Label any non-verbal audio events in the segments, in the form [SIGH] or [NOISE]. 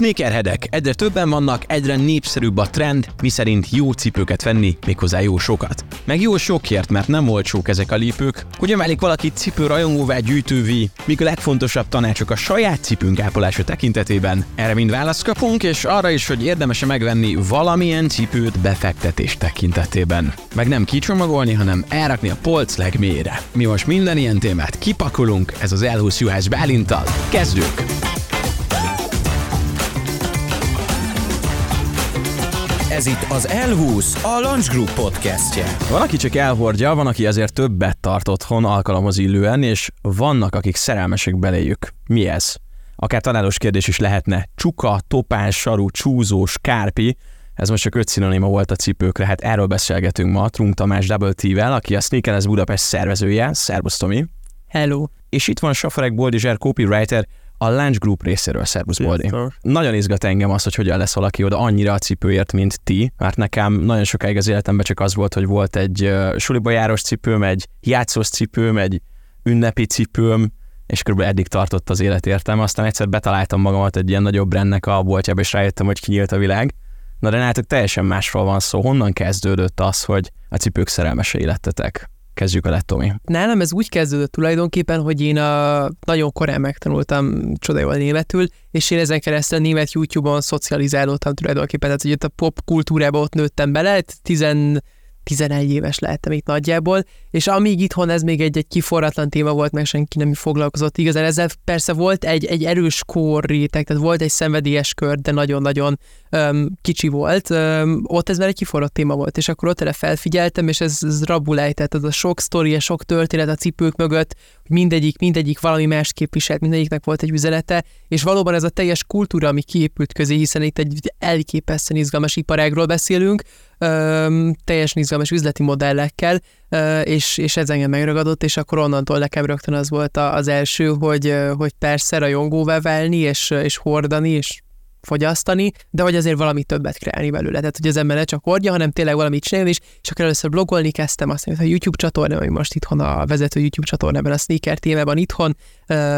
Sneakerheadek egyre többen vannak, egyre népszerűbb a trend, miszerint jó cipőket venni, méghozzá jó sokat. Meg jó sokért, mert nem olcsók ezek a lépők. Válik valaki cipő rajongóvá gyűjtővi, míg a legfontosabb tanácsok a saját cipőnk ápolása tekintetében. Erre mind választ kapunk, és arra is, hogy érdemes megvenni valamilyen cipőt befektetés tekintetében. Meg nem kicsomagolni, hanem elrakni a polc legmélyére. Mi most minden ilyen témát kipakolunk, ez az Elhúsz Juhász Bálintal. Kezdjük! Ez itt az L20, a Lunch Group podcastje. Van, aki csak elhordja, van, aki azért többet tart otthon alkalomhoz illően, és vannak, akik szerelmesek beléjük. Mi ez? Akár találós kérdés is lehetne. Csuka, topás, saru, csúzós, kárpi, ez most csak öt szinonima volt a cipőkre, hát erről beszélgetünk ma Trunk Tamás Double T-vel, aki a Sneakerez Budapest szervezője. Szervusz Tomi! Hello! És itt van Safarek Boldizser, copywriter, a Lunch Group részéről, Szervusz Boldi. Nagyon izgat engem az, hogy hogyan lesz valaki oda annyira a cipőért, mint ti, mert nekem nagyon sokáig az életemben csak az volt, hogy volt egy uh, suliba járós cipőm, egy játszós cipőm, egy ünnepi cipőm, és körülbelül eddig tartott az életértem. Aztán egyszer betaláltam magamat egy ilyen nagyobb brandnek a boltjába, és rájöttem, hogy kinyílt a világ. Na de nálatok teljesen másról van szó. Honnan kezdődött az, hogy a cipők szerelmesei lettetek? Kezdjük a Tomi. Nálam ez úgy kezdődött tulajdonképpen, hogy én a, nagyon korán megtanultam csodájól németül, és én ezen keresztül német YouTube-on szocializálódtam tulajdonképpen, tehát hogy itt a pop kultúrába ott nőttem bele, 10 11 éves lehettem itt nagyjából, és amíg itthon ez még egy, egy kiforratlan téma volt, meg senki nem foglalkozott igazán. Ezzel, persze volt egy, egy erős réteg, tehát volt egy szenvedélyes kör, de nagyon-nagyon um, kicsi volt, um, ott ez már egy kiforrott téma volt, és akkor ott erre felfigyeltem, és ez, ez rabuláj, tehát az a sok sztori, a sok történet a cipők mögött, mindegyik, mindegyik valami más képviselt, mindegyiknek volt egy üzenete, és valóban ez a teljes kultúra, ami kiépült közé, hiszen itt egy elképesztően izgalmas iparágról beszélünk, öm, teljesen izgalmas üzleti modellekkel, ö, és, és ez engem megragadott, és akkor onnantól nekem rögtön az volt az első, hogy, hogy persze rajongóvá válni, és, és hordani, és fogyasztani, de hogy azért valami többet kreálni belőle. Tehát, hogy az ember ne csak hordja, hanem tényleg valamit csinálni, és, és akkor először blogolni kezdtem, azt mondja, hogy a YouTube csatorna, ami most itthon a vezető YouTube csatornában, a sneaker témában itthon,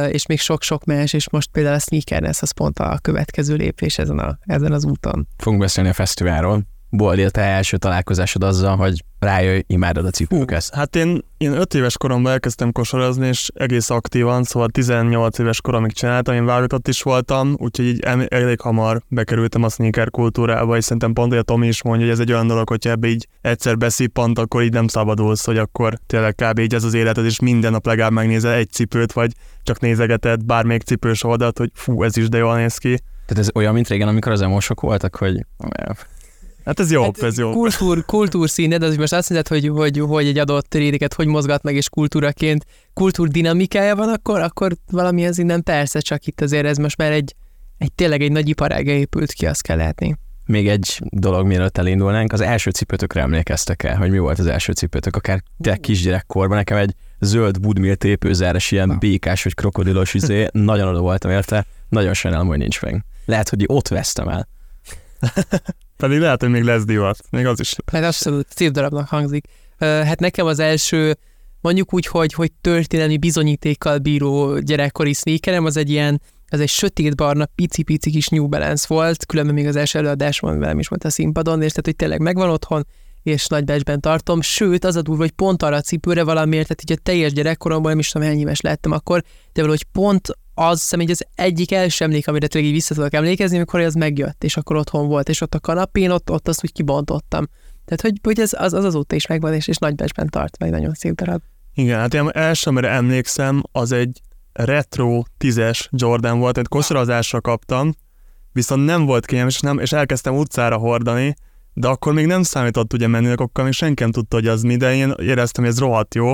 és még sok-sok más, és most például a sneakerness az pont a következő lépés ezen, a, ezen az úton. Fogunk beszélni a fesztiválról. Boldi, te első találkozásod azzal, hogy rájöjj, imádod a cipőket? Hát én, én öt éves koromban elkezdtem kosarazni, és egész aktívan, szóval 18 éves koromig csináltam, én válogatott is voltam, úgyhogy így elég hamar bekerültem a sneaker kultúrába, és szerintem pont, hogy a Tomi is mondja, hogy ez egy olyan dolog, hogyha ebbe így egyszer beszippant, akkor így nem szabadulsz, hogy akkor tényleg kb. így ez az életed, és minden nap legalább megnézel egy cipőt, vagy csak nézegeted bármelyik cipős oldalt, hogy fú, ez is de jól néz ki. Tehát ez olyan, mint régen, amikor az emosok voltak, hogy Hát ez jó, hát ez jó. Kultúr, kultúrszíned, az most azt mondod, hogy, hogy, hogy egy adott réteget hogy mozgat meg, és kultúraként kultúr dinamikája van, akkor, akkor valami ez innen persze, csak itt azért ez most már egy, egy tényleg egy nagy iparága épült ki, azt kell látni. Még egy dolog, mielőtt elindulnánk, az első cipőtökre emlékeztek el, hogy mi volt az első cipőtök, akár te kisgyerekkorban, nekem egy zöld budmil tépőzáres, ilyen békás vagy krokodilos izé, [LAUGHS] nagyon oda voltam érte, nagyon sajnálom, hogy nincs meg. Lehet, hogy ott vesztem el. [LAUGHS] Pedig lehet, hogy még lesz divat. Még az is. Hát abszolút szép darabnak hangzik. Hát nekem az első, mondjuk úgy, hogy, hogy történelmi bizonyítékkal bíró gyerekkori sneakerem, az egy ilyen, az egy sötétbarna, pici-pici kis New Balance volt, különben még az első előadásban velem is volt a színpadon, és tehát, hogy tényleg megvan otthon, és nagy becsben tartom, sőt, az a durva, hogy pont arra a cipőre valamiért, tehát így a teljes gyerekkoromban nem is tudom, hány éves lettem akkor, de valahogy pont az hiszem, hogy az egyik első emlék, amire tényleg így vissza tudok emlékezni, amikor ez megjött, és akkor otthon volt, és ott a kanapén, ott, ott azt úgy kibontottam. Tehát, hogy, hogy ez az, az azóta is megvan, és, és nagy becsben tart, meg nagyon szép darab. Igen, hát én első, amire emlékszem, az egy retro tízes Jordan volt, egy kosarazásra kaptam, viszont nem volt kényelmes, és, nem, és elkezdtem utcára hordani, de akkor még nem számított ugye menőnek, akkor még senki nem tudta, hogy az mi, de én éreztem, hogy ez rohadt jó,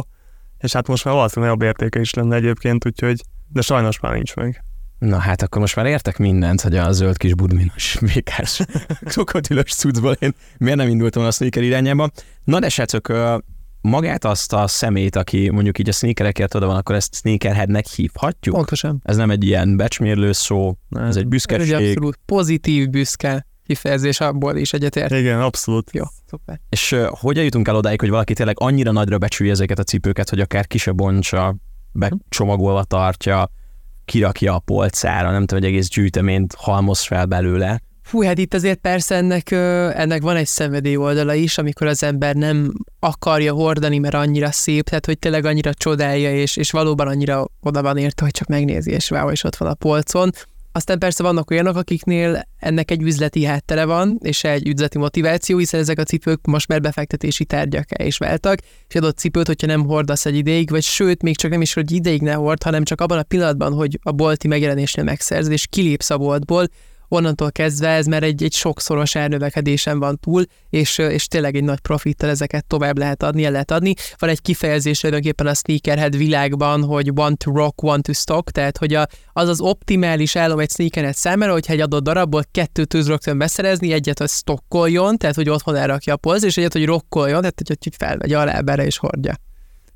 és hát most már valószínűleg nagyobb értéke is lenne egyébként, úgyhogy de sajnos már nincs meg. Na hát akkor most már értek mindent, hogy a zöld kis budminos, mékás, [LAUGHS] krokodilos cuccból én miért nem indultam a sneaker irányába. Na de srácok, magát azt a szemét, aki mondjuk így a sneakerekért oda van, akkor ezt sneakerheadnek hívhatjuk? Pontosan. Ez nem egy ilyen becsmérlő szó, ez egy büszkeség. Ez egy abszolút pozitív büszke kifejezés abból is egyetért. Igen, abszolút. Jó, szuper. És uh, hogyan jutunk el odáig, hogy valaki tényleg annyira nagyra becsülje ezeket a cipőket, hogy akár ki se bontsa, becsomagolva tartja, kirakja a polcára, nem tudom, hogy egész gyűjteményt halmoz fel belőle. Fú, hát itt azért persze ennek, ennek van egy szenvedély oldala is, amikor az ember nem akarja hordani, mert annyira szép, tehát hogy tényleg annyira csodálja, és, és valóban annyira oda van érte, hogy csak megnézi, és váó, és ott van a polcon. Aztán persze vannak olyanok, akiknél ennek egy üzleti háttere van, és egy üzleti motiváció, hiszen ezek a cipők most már befektetési tárgyak is váltak, és adott cipőt, hogyha nem hordasz egy ideig, vagy sőt, még csak nem is, hogy ideig ne hord, hanem csak abban a pillanatban, hogy a bolti megjelenésnél megszerzed, és kilépsz a boltból, onnantól kezdve ez már egy, egy sokszoros elnövekedésen van túl, és, és tényleg egy nagy profittal ezeket tovább lehet adni, el lehet adni. Van egy kifejezés tulajdonképpen a sneakerhead világban, hogy want to rock, want to stock, tehát hogy a, az az optimális állom egy sneakerhead számára, hogyha egy adott darabból kettőt tud rögtön beszerezni, egyet, hogy stokkoljon, tehát hogy otthon elrakja a polc, és egyet, hogy rokkoljon, tehát hogy, hogy felvegye a lábára és hordja.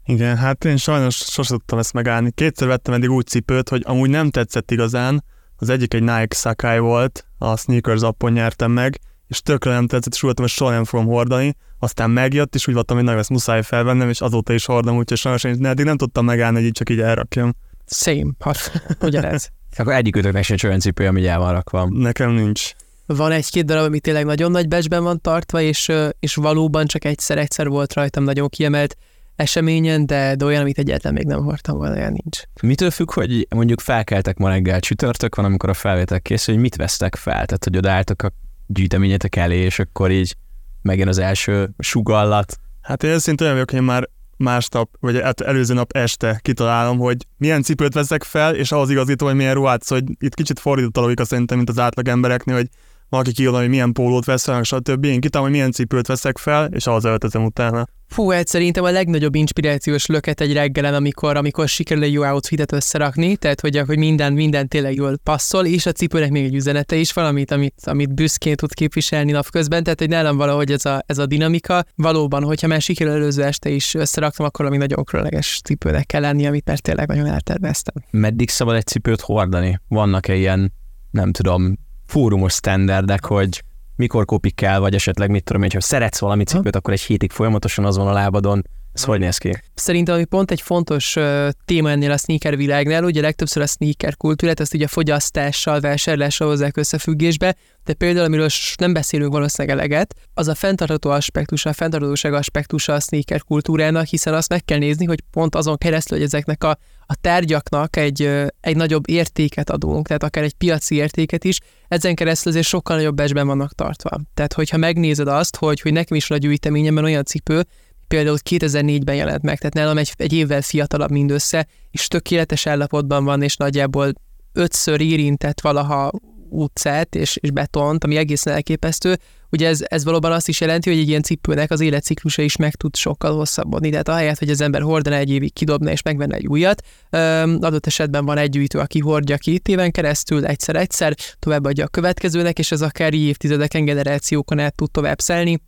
Igen, hát én sajnos sosem tudtam ezt megállni. Kétszer vettem eddig úgy cipőt, hogy amúgy nem tetszett igazán, az egyik egy Nike Sakai volt, a Sneakers appon nyertem meg, és tökre nem tetszett, és úgy voltam, hogy soha nem fogom hordani. Aztán megjött, és úgy voltam, hogy nagyon ezt muszáj felvennem, és azóta is hordom, úgyhogy sajnos én eddig nem tudtam megállni, hogy így csak így elrakjam. Same, hát ugyanez. [LAUGHS] Akkor egyik ötöknek sincs olyan cipő, ami el van rakva. Nekem nincs. Van egy-két darab, ami tényleg nagyon nagy becsben van tartva, és, és valóban csak egyszer-egyszer volt rajtam nagyon kiemelt eseményen, de, de olyan, amit egyáltalán még nem hordtam volna, olyan nincs. Mitől függ, hogy mondjuk felkeltek ma reggel csütörtök van, amikor a felvétel készül, hogy mit vesztek fel? Tehát, hogy odaálltok a gyűjteményetek elé, és akkor így megint az első sugallat. Hát én szinte olyan vagyok, hogy én már másnap, vagy hát előző nap este kitalálom, hogy milyen cipőt veszek fel, és ahhoz igazítom, hogy milyen ruhát, szóval hogy itt kicsit fordított a logika szerintem, mint az átlag embereknél, hogy valaki kiírja, hogy milyen pólót vesz fel, stb. Én kitalálom, hogy milyen cipőt veszek fel, és ahhoz öltözem utána. Fú, hát szerintem a legnagyobb inspirációs löket egy reggelen, amikor, amikor sikerül egy jó outfitet összerakni, tehát hogy, hogy minden, minden tényleg jól passzol, és a cipőnek még egy üzenete is, valamit, amit, amit büszkén tud képviselni napközben, tehát hogy nálam valahogy ez a, ez a dinamika. Valóban, hogyha már sikerül előző este is összeraktam, akkor ami nagyon különleges cipőnek kell lenni, amit már tényleg nagyon elterveztem. Meddig szabad egy cipőt hordani? Vannak-e ilyen, nem tudom, fórumos standardek, hogy mikor kopik el, vagy esetleg mit tudom hogy ha szeretsz valami cipőt, akkor egy hétig folyamatosan az van a lábadon. Ez hogy néz ki? Szerintem ami pont egy fontos uh, téma ennél a sneaker világnál, ugye legtöbbször a sneaker kultúrát, ezt ugye fogyasztással, vásárlással hozzák összefüggésbe, de például, amiről nem beszélünk valószínűleg eleget, az a fenntartható aspektusa, a fenntarthatóság aspektusa a sneaker kultúrának, hiszen azt meg kell nézni, hogy pont azon keresztül, hogy ezeknek a, a tárgyaknak egy, egy nagyobb értéket adunk, tehát akár egy piaci értéket is, ezen keresztül azért sokkal nagyobb becsben vannak tartva. Tehát, hogyha megnézed azt, hogy, hogy nekem is van a gyűjteményemben olyan cipő, például 2004-ben jelent meg, tehát nálam egy, egy évvel fiatalabb mindössze, és tökéletes állapotban van, és nagyjából ötször érintett valaha utcát és, és betont, ami egészen elképesztő. Ugye ez, ez valóban azt is jelenti, hogy egy ilyen cipőnek az életciklusa is meg tud sokkal hosszabbodni. Tehát ahelyett, hogy az ember hordaná egy évig kidobna és megvenne egy újat, öm, adott esetben van egy gyűjtő, aki hordja két éven keresztül, egyszer-egyszer, továbbadja a következőnek, és ez akár évtizedeken, generációkon át tud tovább szelni.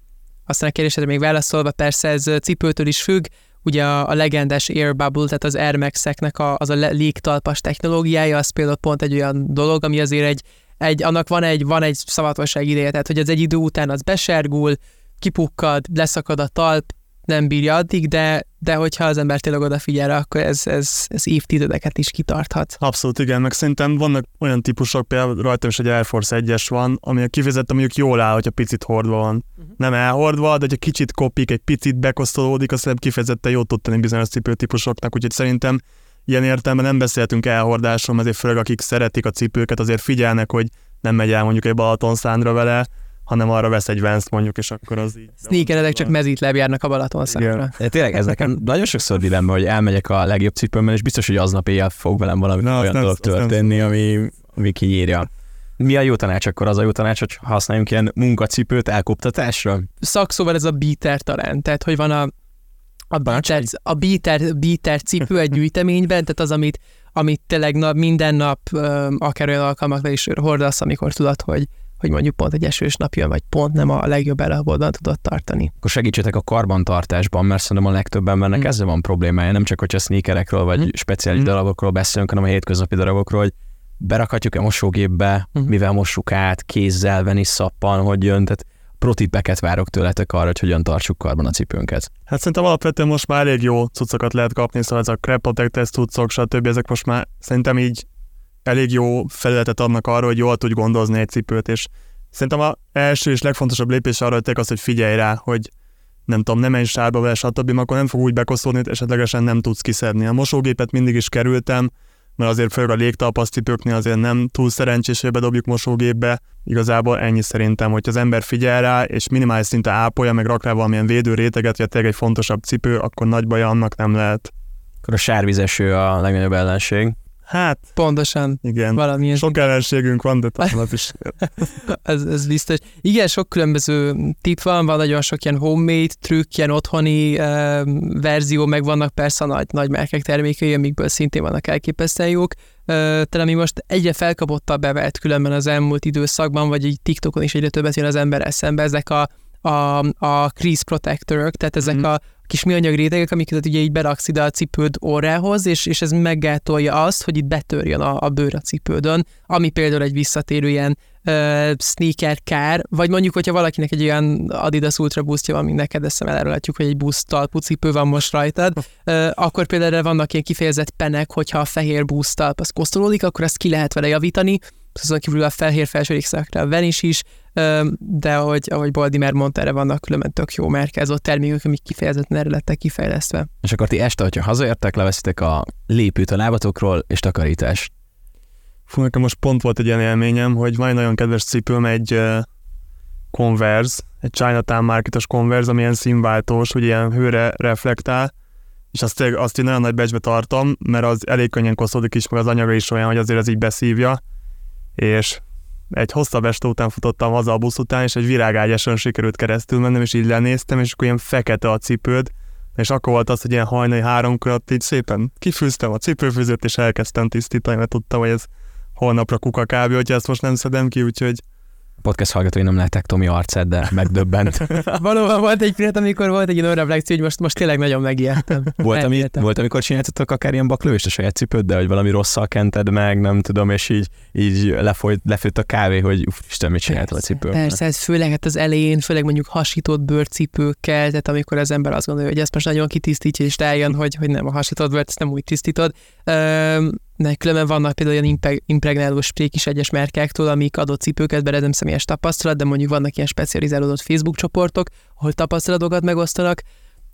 Aztán a kérdésedre még válaszolva, persze ez cipőtől is függ, ugye a, a legendás Air Bubble, tehát az Air Max-eknek a, az a légtalpas technológiája, az például pont egy olyan dolog, ami azért egy, egy annak van egy, van egy szavatosság ideje, tehát hogy az egy idő után az besergul, kipukkad, leszakad a talp, nem bírja addig, de, de hogyha az ember tényleg odafigyel, akkor ez, ez, ez évtizedeket is kitarthat. Abszolút igen, meg szerintem vannak olyan típusok, például rajtam is egy Air Force 1-es van, ami kifejezetten mondjuk jól áll, hogyha picit hordva van. Uh-huh. Nem elhordva, de hogyha kicsit kopik, egy picit bekosztolódik, azt szerintem kifejezetten jót tud tenni bizonyos cipőtípusoknak, úgyhogy szerintem ilyen értelemben nem beszéltünk elhordásról, azért főleg akik szeretik a cipőket, azért figyelnek, hogy nem megy el mondjuk egy Balatonszándra vele, hanem arra vesz egy vance mondjuk, és akkor az így... Sneakeredek csak mezítláb járnak a Balatonszándra. Tényleg ez nekem [LAUGHS] nagyon sokszor dilemma, hogy elmegyek a legjobb cipőmmel, és biztos, hogy aznap éjjel fog velem valami Na, olyan dolog történni, ami, ami kinyírja. Mi a jó tanács akkor? Az a jó tanács, hogy használjunk ilyen munkacipőt elkoptatásra? Szakszóval ez a beater talán, tehát hogy van a a beater, a beater, beater cipő egy [LAUGHS] gyűjteményben, tehát az, amit, amit tényleg nap, minden nap, akár olyan alkalmakra is hordasz, amikor tudod, hogy, hogy mondjuk pont egy esős nap jön, vagy pont nem a legjobb állapotban tudod tartani. Akkor segítsetek a karbantartásban, mert szerintem a legtöbb embernek mm. ezzel van problémája, nem csak hogyha sneakerekről vagy mm. speciális mm. darabokról beszélünk, hanem a hétköznapi darabokról, hogy berakhatjuk a mosógépbe, mm. mivel mossuk át, kézzel, veniszappan, hogy jön, tehát protipeket várok tőletek arra, hogy hogyan tartsuk karban a cipőnket. Hát szerintem alapvetően most már elég jó cuccokat lehet kapni, szóval ez a Crep Protect cuccok, stb. ezek most már szerintem így elég jó felületet adnak arra, hogy jól tudj gondozni egy cipőt, és szerintem a első és legfontosabb lépés arra, hogy az, hogy figyelj rá, hogy nem tudom, nem menj sárba vele, stb., akkor nem fog úgy bekoszolni, hogy esetlegesen nem tudsz kiszedni. A mosógépet mindig is kerültem, mert azért főleg a légtalpasztipőknél azért nem túl szerencsés, hogy bedobjuk mosógépbe. Igazából ennyi szerintem, hogy az ember figyel rá, és minimális szinte ápolja, meg rak rá valamilyen védő réteget, vagy tényleg egy fontosabb cipő, akkor nagy baj annak nem lehet. Akkor a sárvizeső a legnagyobb ellenség. Hát, pontosan. Igen. Valamilyen sok ellenségünk van, de talán is. [LAUGHS] ez, ez biztos. Igen, sok különböző tip van, van nagyon sok ilyen homemade trükk, ilyen otthoni uh, verzió, meg vannak persze a nagy, nagy márkek termékei, amikből szintén vannak elképesztően jók. Uh, talán ami most egyre felkapottabb bevett különben az elmúlt időszakban, vagy egy TikTokon is egyre többet jön az ember eszembe, ezek a a, a crease protectorok, tehát ezek mm. a kis műanyag rétegek, amiket ugye így beraksz ide a cipőd orrához, és, és ez meggátolja azt, hogy itt betörjön a, a bőr a cipődön, ami például egy visszatérő ilyen uh, sneaker kár, vagy mondjuk, hogyha valakinek egy olyan Adidas Ultra Boostja van, mint neked, ezt elárulhatjuk, hogy egy boost talpú cipő van most rajtad, uh, akkor például vannak ilyen kifejezett penek, hogyha a fehér boost talp az kosztolódik, akkor ezt ki lehet vele javítani, azon kívül a fehér felső a Venice is, de ahogy, ahogy Baldi már mondta, erre vannak különben tök jó márkázott termékek, amik kifejezetten erre lettek kifejlesztve. És akkor ti este, hogyha hazaértek, leveszitek a lépőt a lábatokról, és takarítás. Fú, nekem most pont volt egy ilyen élményem, hogy van egy nagyon kedves cipőm, egy Converse, egy Chinatown marketos Converse, ami ilyen színváltós, hogy ilyen hőre reflektál, és azt, azt én nagyon nagy becsbe tartom, mert az elég könnyen koszódik is, meg az anyaga is olyan, hogy azért ez így beszívja, és egy hosszabb este után futottam haza a busz után, és egy virágágyason sikerült keresztül mennem, és így lenéztem, és akkor ilyen fekete a cipőd, és akkor volt az, hogy ilyen hajnali háromkor ott így szépen kifűztem a cipőfűzőt, és elkezdtem tisztítani, mert tudtam, hogy ez holnapra kuka kb, hogyha ezt most nem szedem ki, úgyhogy podcast hallgatói nem látták Tomi arcát, de megdöbbent. [LAUGHS] Valóban volt egy pillanat, amikor volt egy olyan reflexió, hogy most, most tényleg nagyon megijedtem. Volt, ami, volt, amikor csináltatok akár ilyen baklövést a saját cipőd, hogy valami rosszal kented meg, nem tudom, és így, így lefolyt, lefőtt a kávé, hogy uff, Isten, mit csináltál a cipő. Persze, ez főleg hát az elején, főleg mondjuk hasított bőrcipőkkel, tehát amikor az ember azt gondolja, hogy ezt most nagyon kitisztítja, és rájön, hogy, hogy nem a hasított bőrt, ezt nem úgy tisztítod. Üm, mert különben vannak például olyan impregnáló sprék is egyes márkáktól, amik adott cipőket, bele nem személyes tapasztalat, de mondjuk vannak ilyen specializálódott Facebook csoportok, ahol tapasztalatokat megosztanak,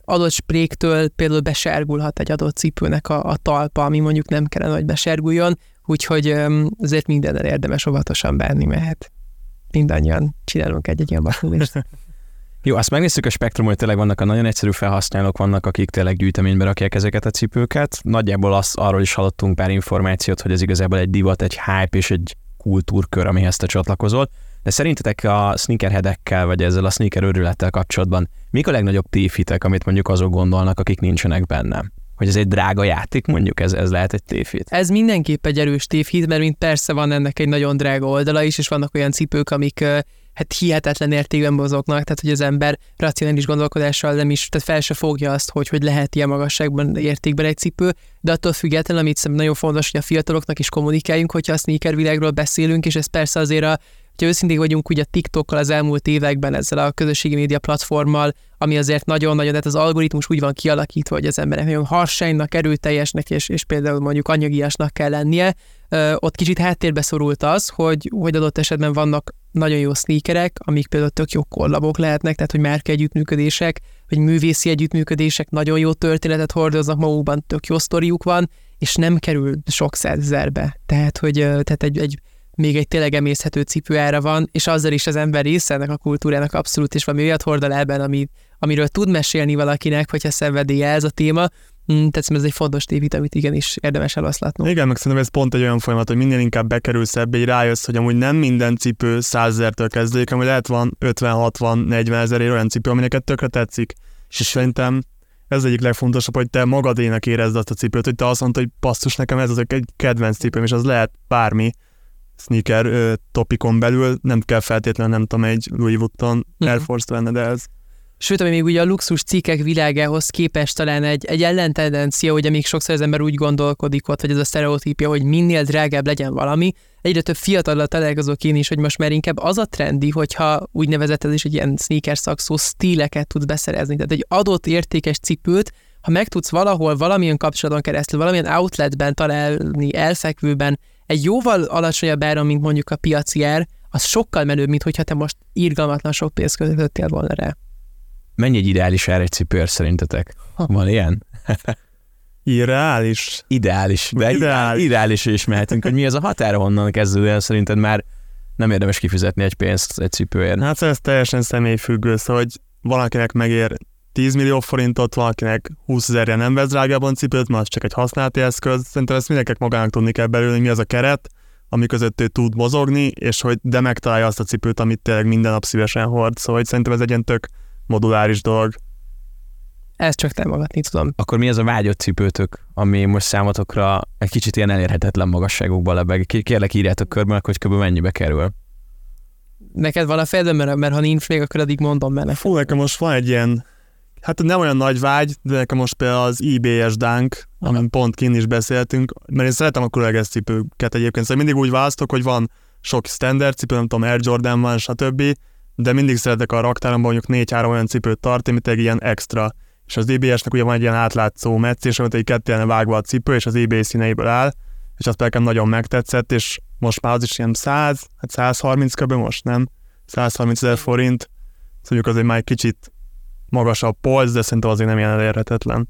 adott spréktől például besárgulhat egy adott cipőnek a, a talpa, ami mondjuk nem kellene, hogy besárguljon, úgyhogy azért mindennel érdemes óvatosan bánni, mert mindannyian csinálunk egy-egy ilyen [LAUGHS] Jó, azt megnéztük a spektrum, hogy tényleg vannak a nagyon egyszerű felhasználók, vannak, akik tényleg gyűjteménybe rakják ezeket a cipőket. Nagyjából azt, arról is hallottunk pár információt, hogy ez igazából egy divat, egy hype és egy kultúrkör, amihez te csatlakozol. De szerintetek a sneakerheadekkel, vagy ezzel a sneaker őrülettel kapcsolatban mik a legnagyobb tévhitek, amit mondjuk azok gondolnak, akik nincsenek benne? Hogy ez egy drága játék, mondjuk ez, ez lehet egy tévhit? Ez mindenképp egy erős tévhit, mert mint persze van ennek egy nagyon drága oldala is, és vannak olyan cipők, amik hát hihetetlen értékben mozognak, tehát hogy az ember racionális gondolkodással nem is, tehát fel se fogja azt, hogy, hogy lehet ilyen magasságban értékben egy cipő, de attól függetlenül, amit szerintem nagyon fontos, hogy a fiataloknak is kommunikáljunk, hogyha a sneaker világról beszélünk, és ez persze azért a ha őszintén vagyunk, ugye TikTokkal az elmúlt években ezzel a közösségi média platformmal, ami azért nagyon-nagyon, tehát az algoritmus úgy van kialakítva, hogy az emberek nagyon harsánynak, erőteljesnek és, és például mondjuk anyagiasnak kell lennie, ott kicsit háttérbe szorult az, hogy, hogy adott esetben vannak nagyon jó sneakerek, amik például tök jó kollabok lehetnek, tehát hogy márka együttműködések, vagy művészi együttműködések nagyon jó történetet hordoznak magukban, tök jó sztoriuk van, és nem kerül sok százezerbe. Tehát, hogy tehát egy, egy még egy tényleg emészhető cipőára van, és azzal is az ember része ennek a kultúrának abszolút, és valami olyat hord el ebben, ami, amiről tud mesélni valakinek, hogyha szenvedélye ez a téma, Mm, tehát ez egy fontos tévít, amit igenis érdemes eloszlatnunk. Igen, meg szerintem ez pont egy olyan folyamat, hogy minél inkább bekerülsz ebbe, így rájössz, hogy amúgy nem minden cipő 100 ezertől kezdődik, amúgy lehet van 50-60-40 ezerért olyan cipő, ami neked tökre tetszik. És szerintem ez egyik legfontosabb, hogy te magadénak érezd azt a cipőt, hogy te azt mondod, hogy passzus, nekem ez az egy kedvenc cipőm, és az lehet bármi sneaker ö, topikon belül, nem kell feltétlenül, nem tudom, egy Louis Vuitton Air mhm. Force-t venni, de ez Sőt, ami még ugye a luxus cikkek világához képest talán egy, egy ellentendencia, hogy még sokszor az ember úgy gondolkodik ott, hogy ez a sztereotípia, hogy minél drágább legyen valami, egyre több fiatal találkozok én is, hogy most már inkább az a trendi, hogyha úgynevezett ez is egy ilyen sneaker szakszó, stíleket tudsz beszerezni. Tehát egy adott értékes cipőt, ha meg tudsz valahol valamilyen kapcsolaton keresztül, valamilyen outletben találni, elfekvőben egy jóval alacsonyabb áron, mint mondjuk a piaci ár, az sokkal menőbb, mint hogyha te most irgalmatlan sok pénzt költöttél volna rá. Mennyi egy ideális ár egy cipőr szerintetek? Van ilyen? [LAUGHS] Irreális. Ideális. De ideális. ideális is mehetünk, hogy mi az a határa, honnan kezdődően szerinted már nem érdemes kifizetni egy pénzt egy cipőért. Hát ez teljesen személyfüggő, szóval hogy valakinek megér 10 millió forintot, valakinek 20 ezerre nem vesz drágában cipőt, mert az csak egy használati eszköz. Szerintem ezt mindenkinek magának tudni kell belőle, mi az a keret, ami között ő tud mozogni, és hogy de megtalálja azt a cipőt, amit tényleg minden nap szívesen hord. Szóval hogy szerintem ez egy ilyen tök moduláris dolog. Ezt csak támogatni tudom. Akkor mi az a vágyott cipőtök, ami most számotokra egy kicsit ilyen elérhetetlen magasságokban lebeg? Kérlek írjátok körben, hogy kb. mennyibe kerül. Neked van a fejedben, mert, mert ha nincs még, akkor addig mondom benne. Fú, nekem most van egy ilyen, hát nem olyan nagy vágy, de nekem most például az IBS Dunk, amin pont kint is beszéltünk, mert én szeretem a különleges cipőket egyébként, szóval mindig úgy választok, hogy van sok standard cipő, nem tudom, Air Jordan van, stb., de mindig szeretek a raktáromban mondjuk 4-3 olyan cipőt tartani, mint egy ilyen extra és az EBS-nek ugye van egy ilyen átlátszó meccés, amit egy ketté vágva a cipő, és az eBay színeiből áll, és azt nekem nagyon megtetszett, és most már az is ilyen 100, hát 130 kb. most, nem? 130 ezer forint, szóval azért már egy kicsit magasabb polc, de szerintem azért nem ilyen elérhetetlen.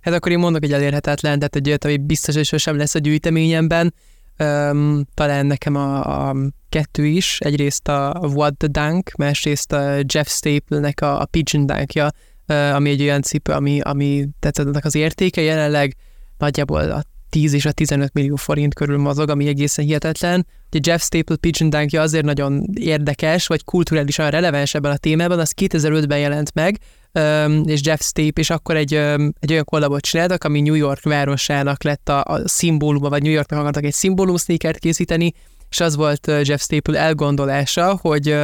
Hát akkor én mondok egy elérhetetlen, tehát egy olyat, ami biztos, hogy sosem lesz a gyűjteményemben. Um, talán nekem a, a kettő is, egyrészt a What the Dunk, másrészt a Jeff Staple-nek a, a Pigeon Dunkja, ami egy olyan cipő, ami, ami tetszett az értéke jelenleg nagyjából a 10 és a 15 millió forint körül mozog, ami egészen hihetetlen. Ugye Jeff Staple Pigeon Dunkja azért nagyon érdekes, vagy kulturálisan releváns ebben a témában, az 2005-ben jelent meg, és Jeff Stape, és akkor egy, egy olyan kollabot csináltak, ami New York városának lett a, a szimbóluma, vagy New Yorknak akartak egy szimbólum sneakert készíteni, és az volt Jeff Staple elgondolása, hogy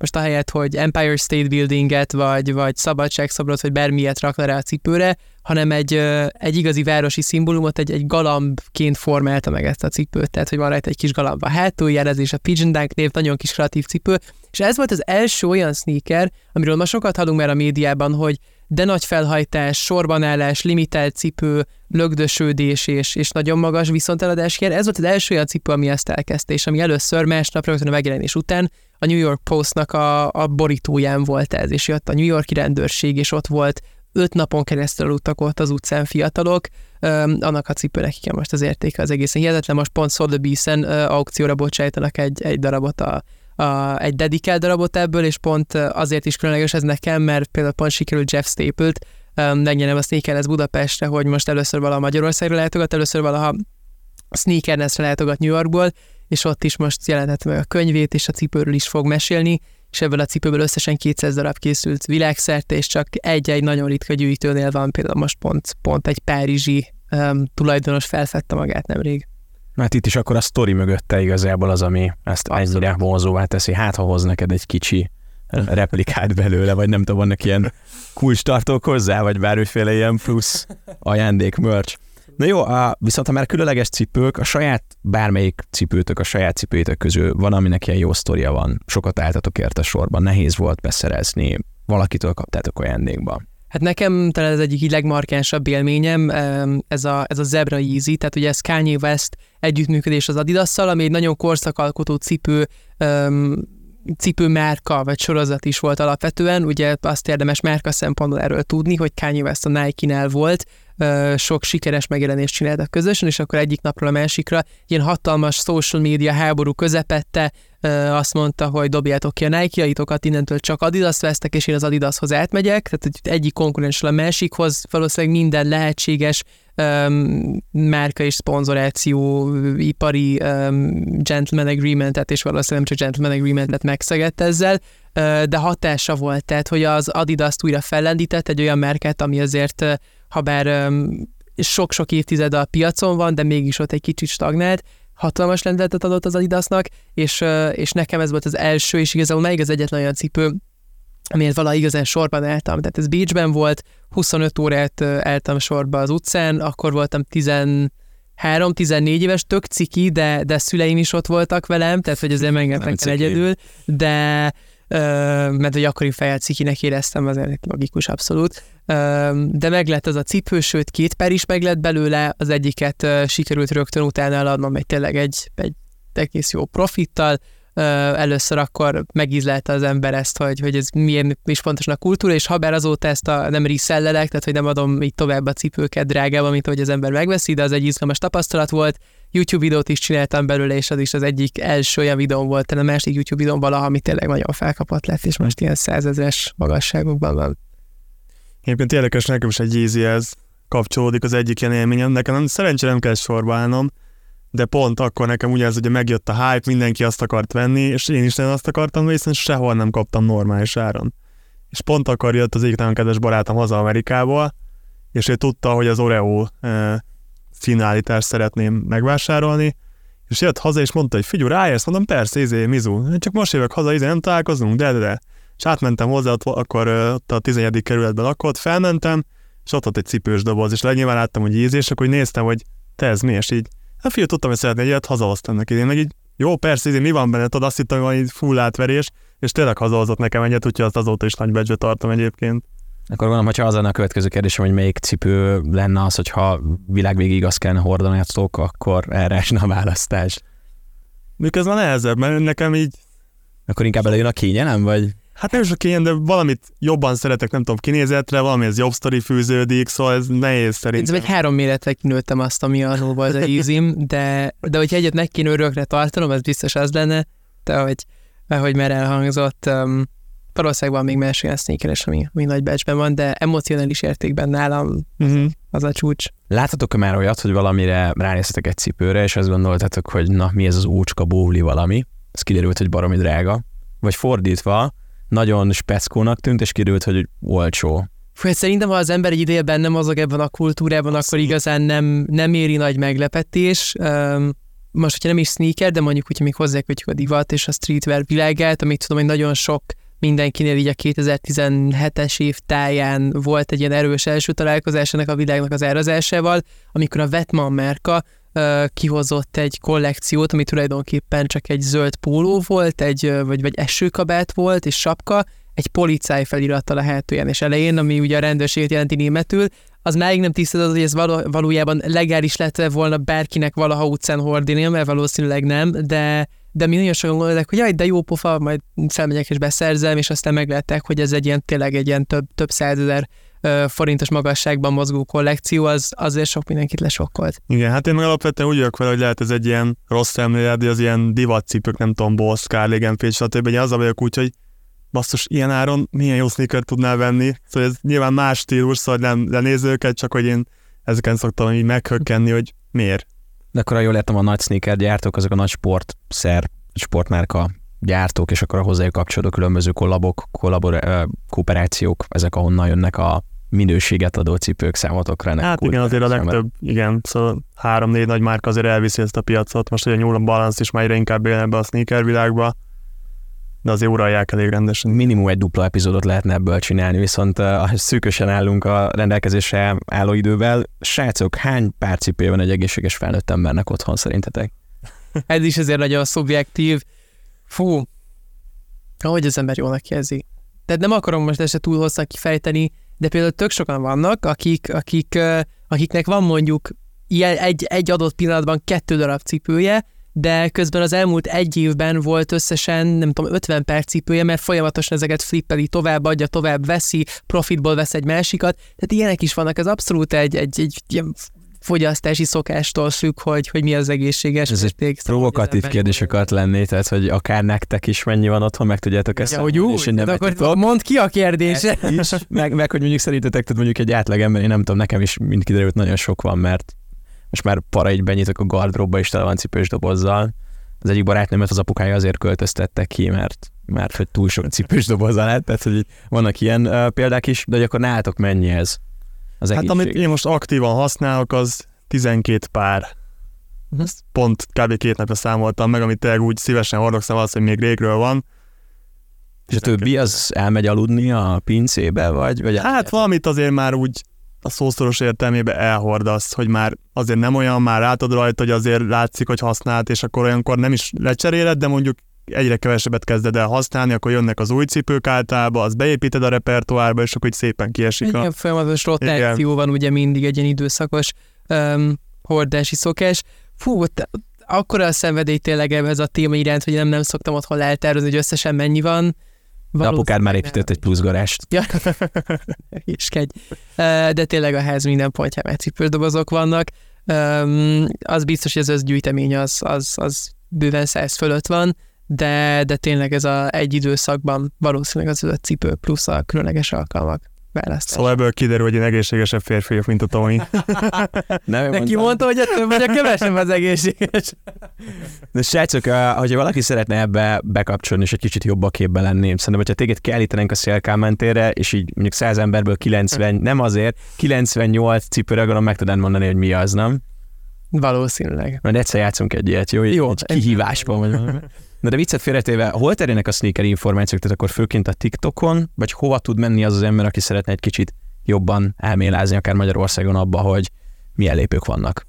most ahelyett, hogy Empire State Buildinget, vagy, vagy szabadságszobrot, vagy bármilyet rakna rá a cipőre, hanem egy, egy igazi városi szimbólumot, egy, egy galambként formálta meg ezt a cipőt, tehát hogy van rajta egy kis galamb a hátuljelezés, a Pigeon Dunk név, nagyon kis kreatív cipő, és ez volt az első olyan sneaker, amiről ma sokat hallunk már a médiában, hogy de nagy felhajtás, sorbanállás, limitált cipő, lögdösődés és, és nagyon magas viszonteladás kér. Ez volt az első olyan cipő, ami ezt elkezdte, és ami először másnap rögtön a megjelenés után a New York Postnak a, a borítóján volt ez, és jött a New Yorki rendőrség, és ott volt öt napon keresztül aludtak ott az utcán fiatalok, um, annak a cipőnek most az értéke az egészen hihetetlen, most pont Sotheby's-en uh, aukcióra bocsájtanak egy, egy darabot a, a, egy dedikált darabot ebből, és pont azért is különleges ez nekem, mert például pont sikerült Jeff Staple-t um, megnyernem a Sneakerless Budapestre, hogy most először valaha Magyarországra látogat, először valaha Sneakernessre látogat New Yorkból, és ott is most jelentett meg a könyvét, és a cipőről is fog mesélni, és ebből a cipőből összesen 200 darab készült világszerte, és csak egy-egy nagyon ritka gyűjtőnél van, például most pont, pont egy párizsi um, tulajdonos felfedte magát nemrég. Hát itt is akkor a sztori mögötte igazából az, ami ezt ennyire vonzóvá teszi. Hát, ha hoz neked egy kicsi replikát belőle, vagy nem tudom, vannak ilyen kulcs tartók hozzá, vagy bármiféle ilyen plusz ajándék, merch. Na jó, a, viszont ha már különleges cipők, a saját bármelyik cipőtök, a saját cipőtök közül van, aminek ilyen jó sztoria van. Sokat álltatok érte sorban, nehéz volt beszerezni, valakitől kaptátok ajándékba. Hát nekem talán ez egyik így legmarkánsabb élményem, ez a, ez a Zebra Easy, tehát ugye ez Kanye West együttműködés az Adidasszal, ami egy nagyon korszakalkotó cipő, cipőmárka vagy sorozat is volt alapvetően, ugye azt érdemes márka szempontból erről tudni, hogy Kanye West a Nike-nál volt, sok sikeres megjelenést csináltak közösen, és akkor egyik napról a másikra ilyen hatalmas social media háború közepette azt mondta, hogy dobjátok ki a Nike-aitokat, innentől csak Adidas vesztek, és én az Adidashoz átmegyek, tehát egyik konkurensről a másikhoz valószínűleg minden lehetséges márka és szponzoráció, ipari um, gentleman agreementet, és valószínűleg csak gentleman agreementet megszegett ezzel, uh, de hatása volt, tehát hogy az Adidas újra fellendített egy olyan márkát, ami azért, ha bár sok-sok évtized a piacon van, de mégis ott egy kicsit stagnált, hatalmas lendületet adott az Adidasnak, és, és nekem ez volt az első, és igazából még az egyetlen olyan cipő, amiért valahogy igazán sorban álltam. Tehát ez Bécsben volt, 25 órát álltam sorba az utcán, akkor voltam 13 14 éves, tök ciki, de, de szüleim is ott voltak velem, tehát hogy azért megengedtek egyedül, de mert hogy akkori fejjel cikinek éreztem, azért logikus abszolút. De meg lett az a cipő, sőt két per is meg lett belőle, az egyiket sikerült rögtön utána eladnom egy tényleg egy, egy egész jó profittal, először akkor megízlelte az ember ezt, hogy, hogy ez milyen is pontosan a kultúra, és ha bár azóta ezt a, nem resellelek, tehát hogy nem adom így tovább a cipőket drágába, mint hogy az ember megveszi, de az egy izgalmas tapasztalat volt. YouTube videót is csináltam belőle, és az is az egyik első olyan videóm volt, tehát a másik YouTube videóm valaha, ami tényleg nagyon felkapott lett, és most ilyen százezres magasságokban van. Egyébként érdekes, nekem is egy ez kapcsolódik az egyik ilyen élményem. Nekem nem, szerencsére nem kell sorba állnom, de pont akkor nekem ugye ez ugye megjött a hype, mindenki azt akart venni, és én is azt akartam, viszont sehol nem kaptam normális áron. És pont akkor jött az egyik nagyon kedves barátom haza Amerikából, és ő tudta, hogy az Oreo e, színállítást szeretném megvásárolni, és jött haza, és mondta, hogy figyelj, ráérsz, mondom, persze, izé, Mizu, csak most jövök haza, izé, nem találkozunk, de, de, de. És átmentem hozzá, ott, akkor ott a 11. kerületben lakott, felmentem, és ott ott egy cipős doboz, és lenyilván láttam, hogy íz, akkor néztem, hogy te ez mi, és így Hát fiú, tudtam, hogy szeretné egy ilyet, hazahoztam neki. Én meg így, jó, persze, mi van benne, tudod, azt hittem, hogy van így full átverés, és tényleg hazahozott nekem egyet, úgyhogy azt azóta is nagy badge tartom egyébként. Akkor gondolom, hogyha az lenne a következő kérdésem, hogy melyik cipő lenne az, hogyha világvégig azt kellene hordanátok, akkor erre esne a választás. Miközben nehezebb, mert nekem így... Akkor inkább előjön a kényelem, vagy? Hát nem sok ilyen, de valamit jobban szeretek, nem tudom, kinézetre, valami ez jobb sztori fűződik, szóval ez nehéz szerintem. Ez egy három méretre kinőttem azt, ami volt az ízim, de, de hogyha egyet meg kéne örökre tartanom, ez biztos az lenne, de hogy, hogy már elhangzott, um, valószínűleg van még más olyan sneakeres, ami, ami nagy becsben van, de emocionális értékben nálam uh-huh. az a csúcs. Láthatok már olyat, hogy valamire ránéztetek egy cipőre, és azt gondoltatok, hogy na, mi ez az úcska bóvli valami, ez kiderült, hogy baromi drága, vagy fordítva, nagyon speckónak tűnt, és kiderült, hogy olcsó. Fú, hát szerintem, ha az ember egy ideje benne mozog ebben a kultúrában, Azt akkor igazán nem, nem éri nagy meglepetés. Um, most, hogyha nem is sneaker, de mondjuk, hogyha még hozzákötjük a divat és a streetwear világát, amit tudom, hogy nagyon sok mindenkinél így a 2017-es év táján volt egy ilyen erős első találkozás ennek a világnak az árazásával, amikor a Vetman Merka kihozott egy kollekciót, ami tulajdonképpen csak egy zöld póló volt, egy, vagy, vagy esőkabát volt, és sapka, egy policáj felirattal a hátulán és elején, ami ugye a rendőrséget jelenti németül, az máig nem tisztázod, hogy ez való, valójában legális lett volna bárkinek valaha utcán hordini, mert valószínűleg nem, de de mi nagyon sokan gondolták, hogy jaj, de jó pofa, majd felmegyek és beszerzem, és aztán meglátták, hogy ez egy ilyen tényleg egy ilyen több, több százezer forintos magasságban mozgó kollekció, az azért sok mindenkit lesokkolt. Igen, hát én meg alapvetően úgy vagyok vele, hogy lehet ez egy ilyen rossz szemlélet, de az ilyen divatcipők, nem tudom, Boss, Karl Lagerfeld, stb. Én azzal vagyok úgy, hogy basszus, ilyen áron milyen jó sneakert tudnál venni. Szóval ez nyilván más stílus, szóval nem lenéző őket, csak hogy én ezeken szoktam így meghökkenni, hogy miért. De akkor, ha jól értem, a nagy sneaker gyártók, azok a nagy sportszer, sportmárka gyártók, és akkor a hozzájuk kapcsolódó különböző kollabok, kollabor, kooperációk, ezek ahonnan jönnek a minőséget adó cipők számotokra. Hát igen, azért a legtöbb, igen, szóval három-négy nagy márka azért elviszi ezt a piacot. Most ugye a New Balance is már egyre inkább él ebbe a sneaker világba, de azért uralják elég rendesen. Minimum egy dupla epizódot lehetne ebből csinálni, viszont uh, szűkösen állunk a rendelkezésre álló idővel. Srácok, hány pár cipő van egy egészséges felnőtt embernek otthon szerintetek? Ez is azért nagyon szubjektív. Fú, ahogy az ember jól érzi. Tehát nem akarom most ezt túl hosszá kifejteni, de például tök sokan vannak, akik, akik, akiknek van mondjuk ilyen egy, egy adott pillanatban kettő darab cipője, de közben az elmúlt egy évben volt összesen, nem tudom, 50 perc cipője, mert folyamatosan ezeket flippeli, tovább adja, tovább veszi, profitból vesz egy másikat. Tehát ilyenek is vannak, ez abszolút egy, egy, egy ilyen fogyasztási szokástól függ, hogy, hogy mi az egészséges Ez egy provokatív kérdés akart lenni, tehát hogy akár nektek is mennyi van otthon, meg tudjátok ezt. Ja, hogy úgy, nem akkor mondd ki a kérdése. Is, meg, meg, hogy mondjuk szerintetek, tehát mondjuk egy átlag ember, én nem tudom, nekem is mind kiderült nagyon sok van, mert most már para így benyitok a gardróba, és tele van cipős dobozzal. Az egyik barátnőmet az apukája azért költöztette ki, mert mert hogy túl sok cipős dobozzal lett, tehát hogy vannak ilyen uh, példák is, de hogy akkor nálatok mennyi ez? Az hát amit én most aktívan használok, az 12 pár. Uh-huh. Ezt pont kb. két napja számoltam meg, amit tényleg úgy szívesen hordok, szóval az, hogy még régről van. És a többi az elmegy aludni a pincébe, vagy? vagy hát valamit azért már úgy a szószoros értelmébe elhordasz, hogy már azért nem olyan, már látod rajta, hogy azért látszik, hogy használt, és akkor olyankor nem is lecseréled, de mondjuk egyre kevesebbet kezded el használni, akkor jönnek az új cipők általában, az beépíted a repertoárba, és akkor így szépen kiesik. Egy ilyen folyamatos rotáció Igen. van ugye mindig egy ilyen időszakos um, hordási szokás. Fú, ott, akkora a szenvedély tényleg ez a téma iránt, hogy nem, nem szoktam otthon eltervezni, hogy összesen mennyi van. De apukád már épített egy plusz garást. Ja, [LAUGHS] iskegy. De tényleg a ház minden pontján már cipődobozok vannak. Az biztos, hogy az gyűjtemény az, az, az bőven száz fölött van, de, de tényleg ez a egy időszakban valószínűleg az a cipő plusz a különleges alkalmak választás. Szóval ebből kiderül, hogy én egészségesebb férfi vagyok, mint a Tomi. Nem, Neki mondta, hogy több vagy a kevesebb az egészséges. De srácok, hogyha valaki szeretne ebbe bekapcsolni, és egy kicsit jobb a képben lenni, szerintem, hogyha téged kiállítanánk a szélkámentére, és így mondjuk 100 emberből 90, nem azért, 98 cipőre gondolom meg tudnád mondani, hogy mi az, nem? Valószínűleg. Majd egyszer játszunk egy ilyet, jó? Jó. Egy kihívásban vagy. Na de viccet félretéve, hol terjednek a sneaker információk, tehát akkor főként a TikTokon, vagy hova tud menni az az ember, aki szeretne egy kicsit jobban elmélázni, akár Magyarországon abba, hogy milyen lépők vannak?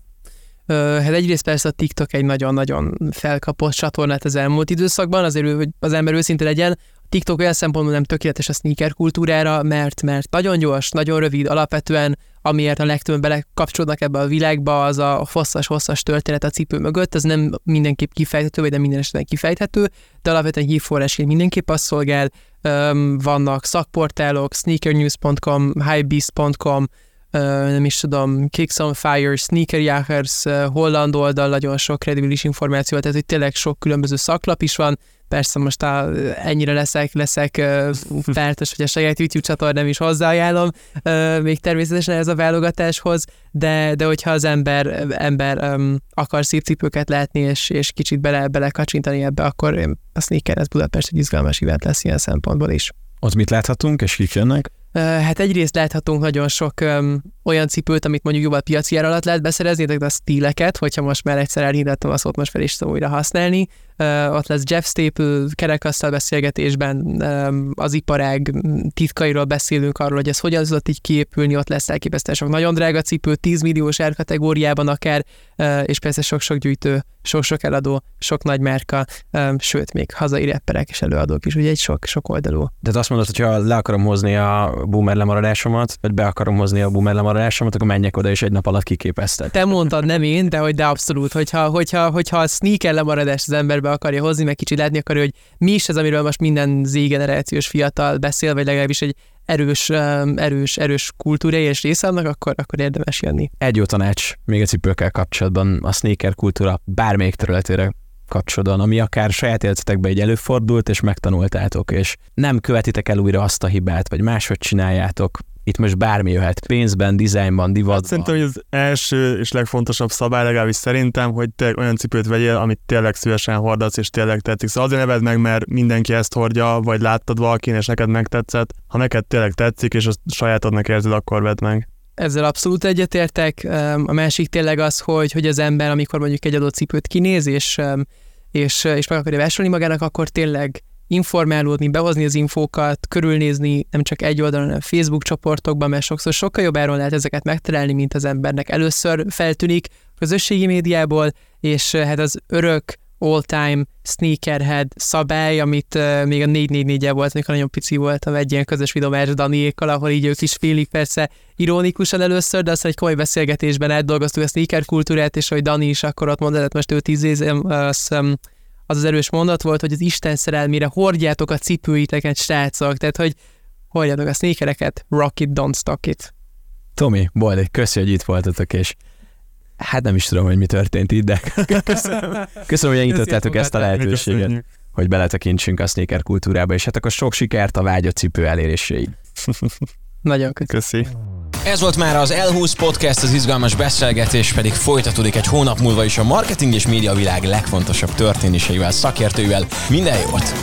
Hát egyrészt persze a TikTok egy nagyon-nagyon felkapott csatornát az elmúlt időszakban, azért, hogy az ember őszinte legyen, TikTok olyan szempontból nem tökéletes a sneaker kultúrára, mert, mert nagyon gyors, nagyon rövid, alapvetően amiért a legtöbben belekapcsolódnak ebbe a világba, az a hosszas-hosszas történet a cipő mögött, az nem mindenképp kifejthető, vagy nem minden esetben kifejthető, de alapvetően hívforrásként mindenképp azt szolgál, vannak szakportálok, sneakernews.com, highbeast.com, nem is tudom, Kicks on Fire, Sneakerjagers, holland oldal, nagyon sok kredibilis információ, tehát hogy tényleg sok különböző szaklap is van, persze most a, ennyire leszek, leszek feltes, hogy a saját YouTube csatornám is hozzáajánlom, még természetesen ez a válogatáshoz, de, de hogyha az ember, ember um, akar szép látni, és, és kicsit bele, bele kacsintani ebbe, akkor a Sneaker ez Budapest egy izgalmas event lesz ilyen szempontból is. Ott mit láthatunk, és kik jönnek? Hát egyrészt láthatunk nagyon sok um, olyan cipőt, amit mondjuk jóval piaci ár alatt lehet beszerezni, de a stíleket, hogyha most már egyszer elhírattam, azt ott most fel is tudom újra használni. Ott lesz Jeff Staple kerekasztal beszélgetésben, az iparág titkairól beszélünk arról, hogy ez hogyan tudott így kiépülni, ott lesz elképesztően sok nagyon drága cipő, 10 milliós árkategóriában akár, és persze sok-sok gyűjtő, sok-sok eladó, sok nagy márka, sőt, még hazai repperek és előadók is, ugye egy sok, sok oldalú. De azt mondod, hogy ha le akarom hozni a boomer lemaradásomat, vagy be akarom hozni a boomer lemaradásomat, akkor menjek oda, és egy nap alatt kiképezted. Te mondtad, nem én, de hogy de abszolút, hogyha, hogyha, hogyha a sneaker lemaradást az emberbe akarja hozni, meg kicsit látni akarja, hogy mi is az, amiről most minden Z generációs fiatal beszél, vagy legalábbis egy erős, erős, erős kultúra és része annak, akkor, akkor érdemes jönni. Egy jó tanács még a cipőkkel kapcsolatban, a sneaker kultúra bármelyik területére kapcsolatban, ami akár saját életetekben egy előfordult, és megtanultátok, és nem követitek el újra azt a hibát, vagy máshogy csináljátok, itt most bármi jöhet, pénzben, dizájnban, divatban. Hát szerintem, hogy az első és legfontosabb szabály legalábbis szerintem, hogy te olyan cipőt vegyél, amit tényleg szívesen hordasz, és tényleg tetszik. Szóval azért neved meg, mert mindenki ezt hordja, vagy láttad valakin, és neked megtetszett. Ha neked tényleg tetszik, és azt sajátodnak érzed, akkor vedd meg. Ezzel abszolút egyetértek. A másik tényleg az, hogy, hogy az ember, amikor mondjuk egy adott cipőt kinéz, és, és, és meg akarja vásárolni magának, akkor tényleg informálódni, behozni az infókat, körülnézni nem csak egy oldalon, hanem Facebook csoportokban, mert sokszor sokkal jobb áron lehet ezeket megtalálni, mint az embernek először feltűnik közösségi médiából, és hát az örök all-time sneakerhead szabály, amit uh, még a 444 -e volt, amikor nagyon pici voltam egy ilyen közös videómás Daniékkal, ahol így ők is félig persze ironikusan először, de aztán egy komoly beszélgetésben átdolgoztuk a sneaker kultúrát, és hogy Dani is akkor ott mondta, hát most ő tíz év, az, um, az az erős mondat volt, hogy az Isten szerelmére hordjátok a cipőiteket, srácok, tehát hogy hordjátok a sneakereket, rock it, don't stock it. Tomi, Boldi, köszi, hogy itt voltatok, és hát nem is tudom, hogy mi történt itt, de [LAUGHS] köszönöm, köszönöm hogy elnyitottátok ezt a lehetőséget, hogy beletekintsünk a sneaker kultúrába, és hát akkor sok sikert a vágyott cipő eléréséig. Nagyon köszönöm. Köszi. Ez volt már az L20 Podcast, az izgalmas beszélgetés pedig folytatódik egy hónap múlva is a marketing és média világ legfontosabb történéseivel, szakértőivel. Minden jót!